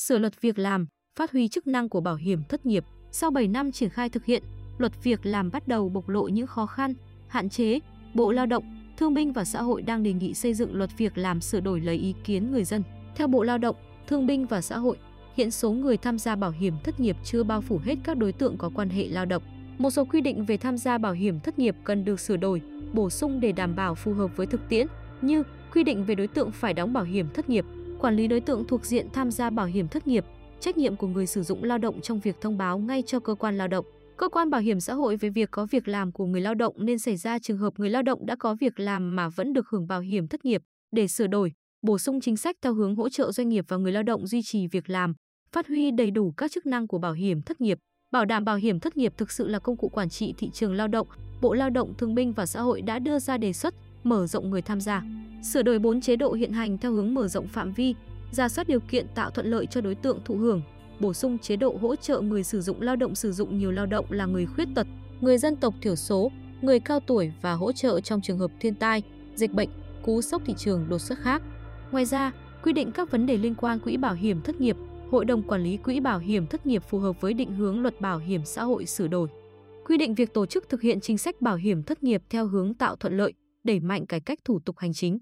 Sửa luật việc làm, phát huy chức năng của bảo hiểm thất nghiệp. Sau 7 năm triển khai thực hiện, luật việc làm bắt đầu bộc lộ những khó khăn, hạn chế. Bộ Lao động, Thương binh và Xã hội đang đề nghị xây dựng luật việc làm sửa đổi lấy ý kiến người dân. Theo Bộ Lao động, Thương binh và Xã hội, hiện số người tham gia bảo hiểm thất nghiệp chưa bao phủ hết các đối tượng có quan hệ lao động. Một số quy định về tham gia bảo hiểm thất nghiệp cần được sửa đổi, bổ sung để đảm bảo phù hợp với thực tiễn, như quy định về đối tượng phải đóng bảo hiểm thất nghiệp, quản lý đối tượng thuộc diện tham gia bảo hiểm thất nghiệp, trách nhiệm của người sử dụng lao động trong việc thông báo ngay cho cơ quan lao động, cơ quan bảo hiểm xã hội về việc có việc làm của người lao động nên xảy ra trường hợp người lao động đã có việc làm mà vẫn được hưởng bảo hiểm thất nghiệp. Để sửa đổi, bổ sung chính sách theo hướng hỗ trợ doanh nghiệp và người lao động duy trì việc làm, phát huy đầy đủ các chức năng của bảo hiểm thất nghiệp, bảo đảm bảo hiểm thất nghiệp thực sự là công cụ quản trị thị trường lao động. Bộ Lao động Thương binh và Xã hội đã đưa ra đề xuất mở rộng người tham gia, sửa đổi 4 chế độ hiện hành theo hướng mở rộng phạm vi, ra soát điều kiện tạo thuận lợi cho đối tượng thụ hưởng, bổ sung chế độ hỗ trợ người sử dụng lao động sử dụng nhiều lao động là người khuyết tật, người dân tộc thiểu số, người cao tuổi và hỗ trợ trong trường hợp thiên tai, dịch bệnh, cú sốc thị trường đột xuất khác. Ngoài ra, quy định các vấn đề liên quan quỹ bảo hiểm thất nghiệp, Hội đồng quản lý quỹ bảo hiểm thất nghiệp phù hợp với định hướng luật bảo hiểm xã hội sửa đổi. Quy định việc tổ chức thực hiện chính sách bảo hiểm thất nghiệp theo hướng tạo thuận lợi, đẩy mạnh cải cách thủ tục hành chính.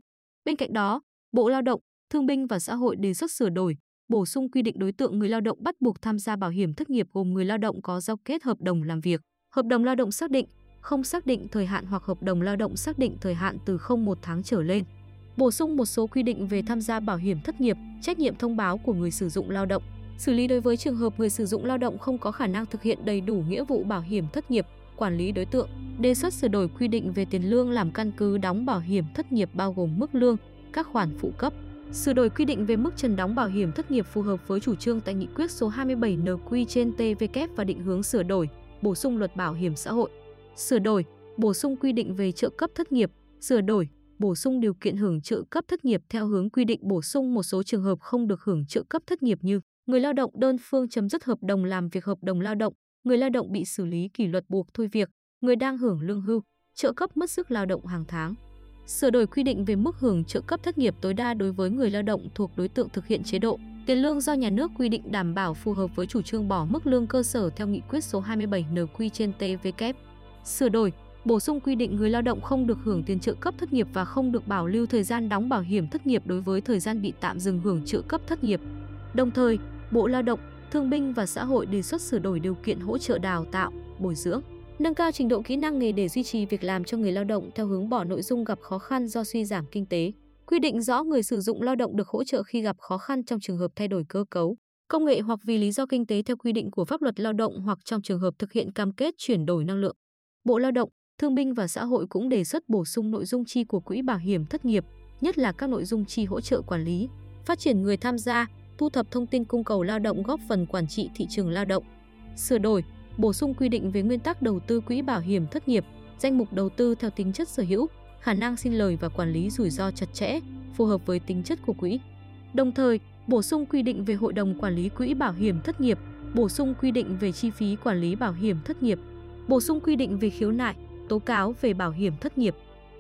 Bên cạnh đó, Bộ Lao động, Thương binh và Xã hội đề xuất sửa đổi, bổ sung quy định đối tượng người lao động bắt buộc tham gia bảo hiểm thất nghiệp gồm người lao động có giao kết hợp đồng làm việc, hợp đồng lao động xác định, không xác định thời hạn hoặc hợp đồng lao động xác định thời hạn từ không một tháng trở lên. Bổ sung một số quy định về tham gia bảo hiểm thất nghiệp, trách nhiệm thông báo của người sử dụng lao động, xử lý đối với trường hợp người sử dụng lao động không có khả năng thực hiện đầy đủ nghĩa vụ bảo hiểm thất nghiệp, quản lý đối tượng, đề xuất sửa đổi quy định về tiền lương làm căn cứ đóng bảo hiểm thất nghiệp bao gồm mức lương, các khoản phụ cấp, sửa đổi quy định về mức trần đóng bảo hiểm thất nghiệp phù hợp với chủ trương tại nghị quyết số 27 NQ trên TVK và định hướng sửa đổi, bổ sung luật bảo hiểm xã hội, sửa đổi, bổ sung quy định về trợ cấp thất nghiệp, sửa đổi, bổ sung điều kiện hưởng trợ cấp thất nghiệp theo hướng quy định bổ sung một số trường hợp không được hưởng trợ cấp thất nghiệp như người lao động đơn phương chấm dứt hợp đồng làm việc hợp đồng lao động, người lao động bị xử lý kỷ luật buộc thôi việc, người đang hưởng lương hưu, trợ cấp mất sức lao động hàng tháng. Sửa đổi quy định về mức hưởng trợ cấp thất nghiệp tối đa đối với người lao động thuộc đối tượng thực hiện chế độ tiền lương do nhà nước quy định đảm bảo phù hợp với chủ trương bỏ mức lương cơ sở theo nghị quyết số 27 NQ trên TVK. Sửa đổi, bổ sung quy định người lao động không được hưởng tiền trợ cấp thất nghiệp và không được bảo lưu thời gian đóng bảo hiểm thất nghiệp đối với thời gian bị tạm dừng hưởng trợ cấp thất nghiệp. Đồng thời, Bộ Lao động, Thương binh và Xã hội đề xuất sửa đổi điều kiện hỗ trợ đào tạo, bồi dưỡng, nâng cao trình độ kỹ năng nghề để duy trì việc làm cho người lao động theo hướng bỏ nội dung gặp khó khăn do suy giảm kinh tế. Quy định rõ người sử dụng lao động được hỗ trợ khi gặp khó khăn trong trường hợp thay đổi cơ cấu, công nghệ hoặc vì lý do kinh tế theo quy định của pháp luật lao động hoặc trong trường hợp thực hiện cam kết chuyển đổi năng lượng. Bộ Lao động, Thương binh và Xã hội cũng đề xuất bổ sung nội dung chi của quỹ bảo hiểm thất nghiệp, nhất là các nội dung chi hỗ trợ quản lý, phát triển người tham gia, thu thập thông tin cung cầu lao động góp phần quản trị thị trường lao động. Sửa đổi, bổ sung quy định về nguyên tắc đầu tư quỹ bảo hiểm thất nghiệp, danh mục đầu tư theo tính chất sở hữu, khả năng xin lời và quản lý rủi ro chặt chẽ, phù hợp với tính chất của quỹ. Đồng thời, bổ sung quy định về hội đồng quản lý quỹ bảo hiểm thất nghiệp, bổ sung quy định về chi phí quản lý bảo hiểm thất nghiệp, bổ sung quy định về khiếu nại, tố cáo về bảo hiểm thất nghiệp,